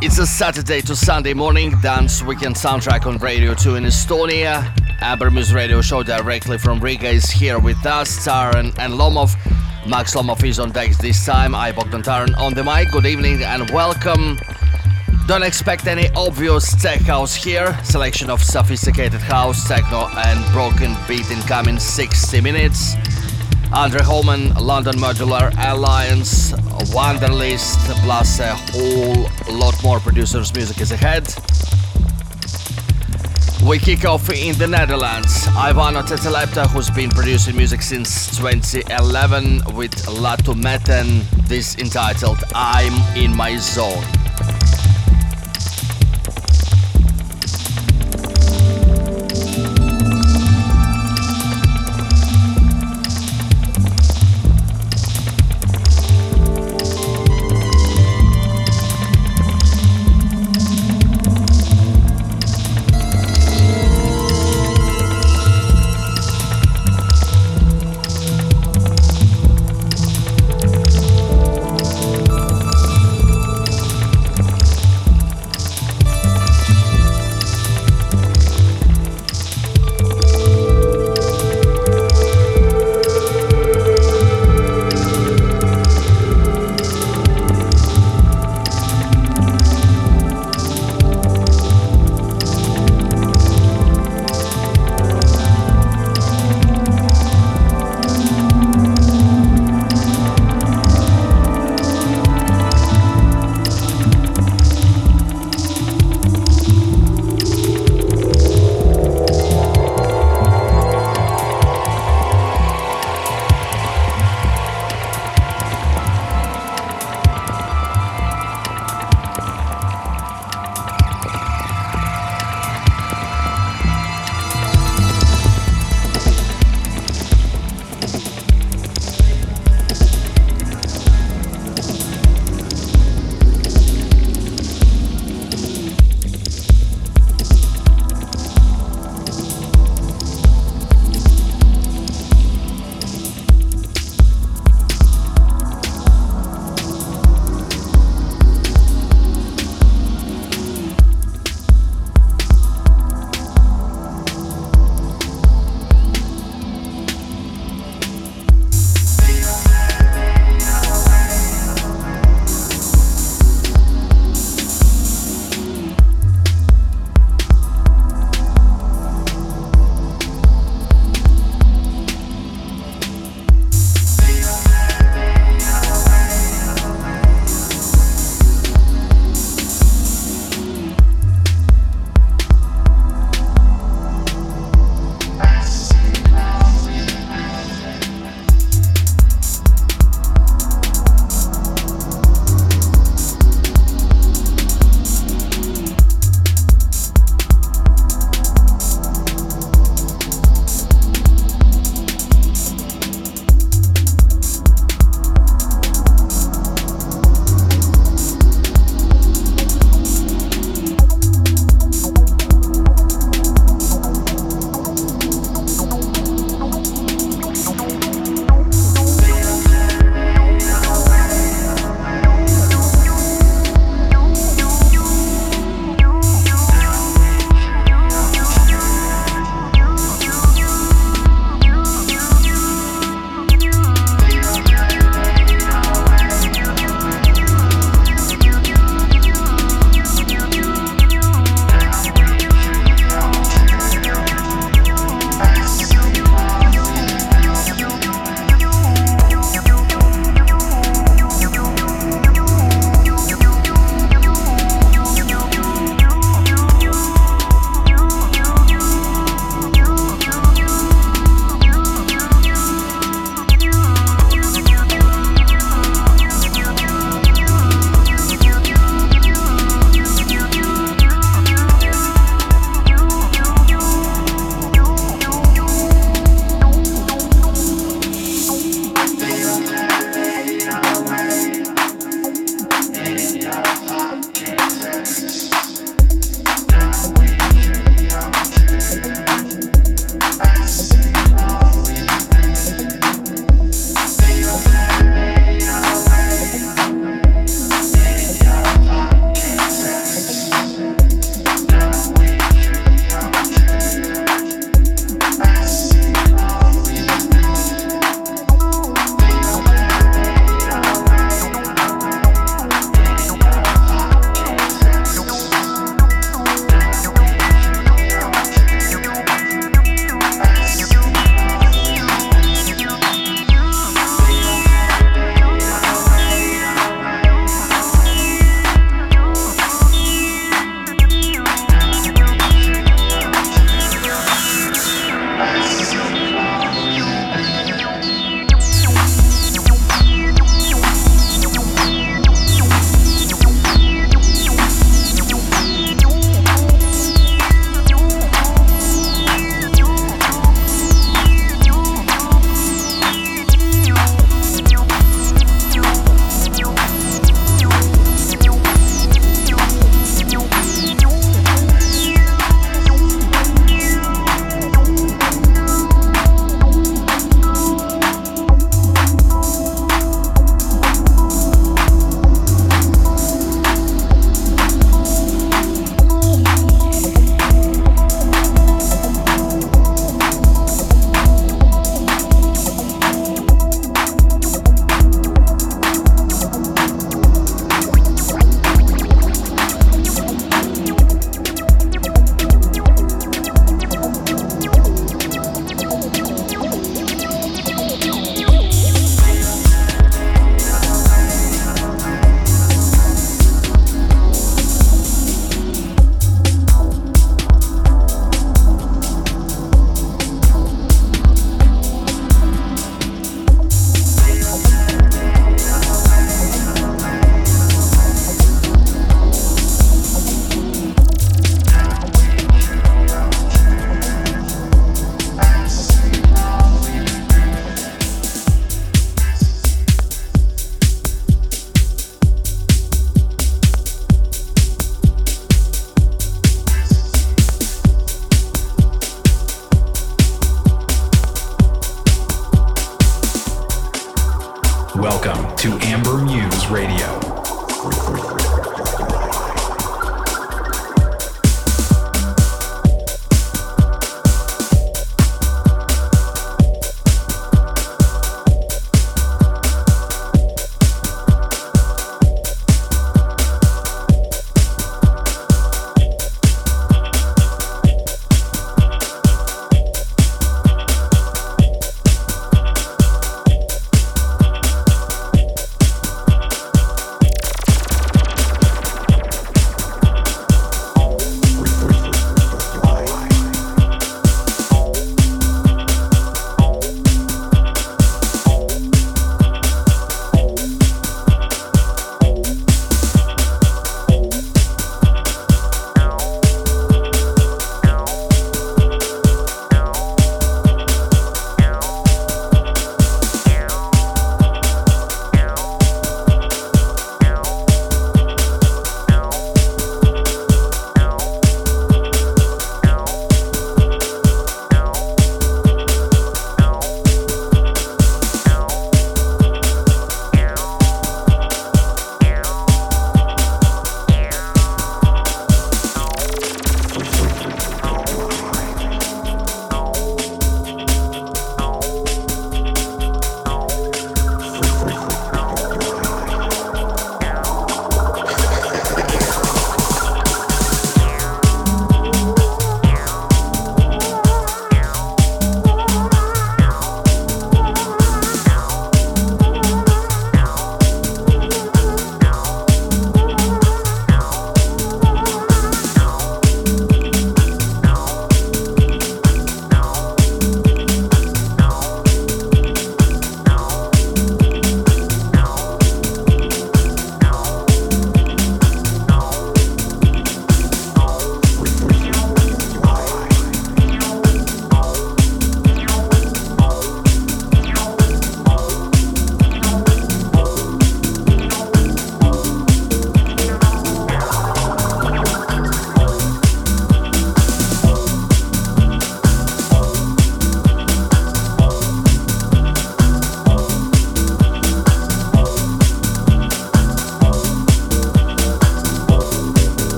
It's a Saturday to Sunday morning dance weekend soundtrack on Radio 2 in Estonia. Amber Muse Radio show directly from Riga is here with us, Taran and Lomov. Max Lomov is on decks this time. I Bogdan Taran on the mic. Good evening and welcome. Don't expect any obvious tech house here. Selection of sophisticated house, techno, and broken beat in coming 60 minutes. Andre Holman, London Modular Alliance, Wanderlist, plus a whole lot more producers' music is ahead. We kick off in the Netherlands. Ivano Tetelepta, who's been producing music since 2011 with Latu Meten, this entitled I'm in My Zone.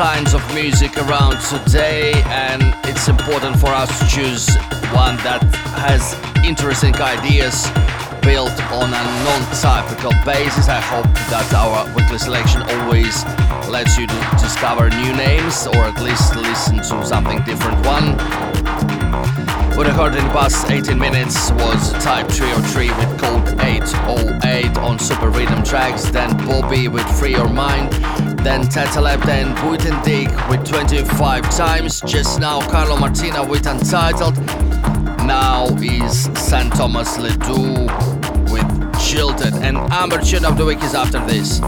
Kinds of music around today, and it's important for us to choose one that has interesting ideas built on a non-typical basis. I hope that our weekly selection always lets you discover new names or at least listen to something different one. What I heard in the past 18 minutes was Type 303 with code 808 on Super Rhythm tracks, then Bobby with Free Your Mind, then Tetaleb, then Buitendig with 25 times, just now Carlo Martina with Untitled, now is San Thomas Ledoux with Jilted, and Amber Tune of the Week is after this.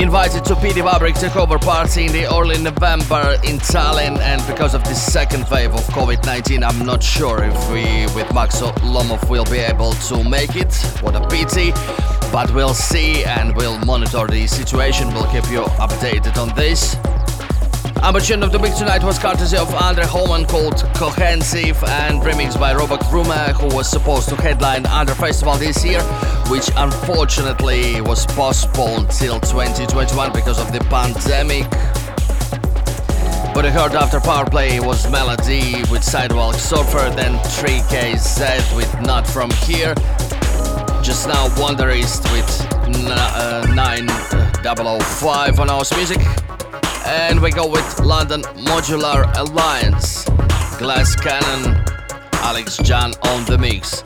Invited to PD Vabrik takeover party in the early November in Tallinn, and because of the second wave of COVID-19, I'm not sure if we, with Max Lomov, will be able to make it. What a pity, but we'll see and we'll monitor the situation. We'll keep you updated on this. Tune of the week tonight was courtesy of Andre Holman called Cohensive and remixed by Robert Rume, who was supposed to headline Under Festival this year, which unfortunately was postponed till 2021 because of the pandemic. What I heard after Power Play was Melody with Sidewalk Surfer, then 3KZ with Not From Here. Just now Wonder East with uh, 9005 on House Music. And we go with London Modular Alliance, Glass Cannon, Alex Jan on the mix.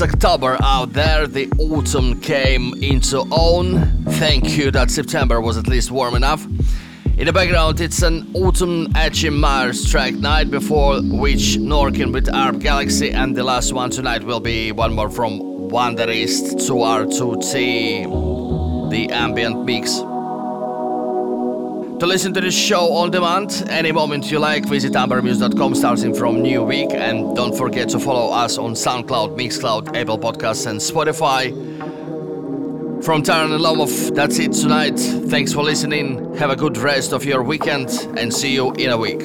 It's October out there, the autumn came into own. Thank you that September was at least warm enough. In the background, it's an autumn Etching Mars track night, before which Norkin with Arp Galaxy, and the last one tonight will be one more from Wanderist to R2T, the ambient mix. To listen to this show on demand any moment you like, visit ambermuse.com starting from new week. And don't forget to follow us on SoundCloud, Mixcloud, Apple Podcasts, and Spotify. From Taran and Love, that's it tonight. Thanks for listening. Have a good rest of your weekend and see you in a week.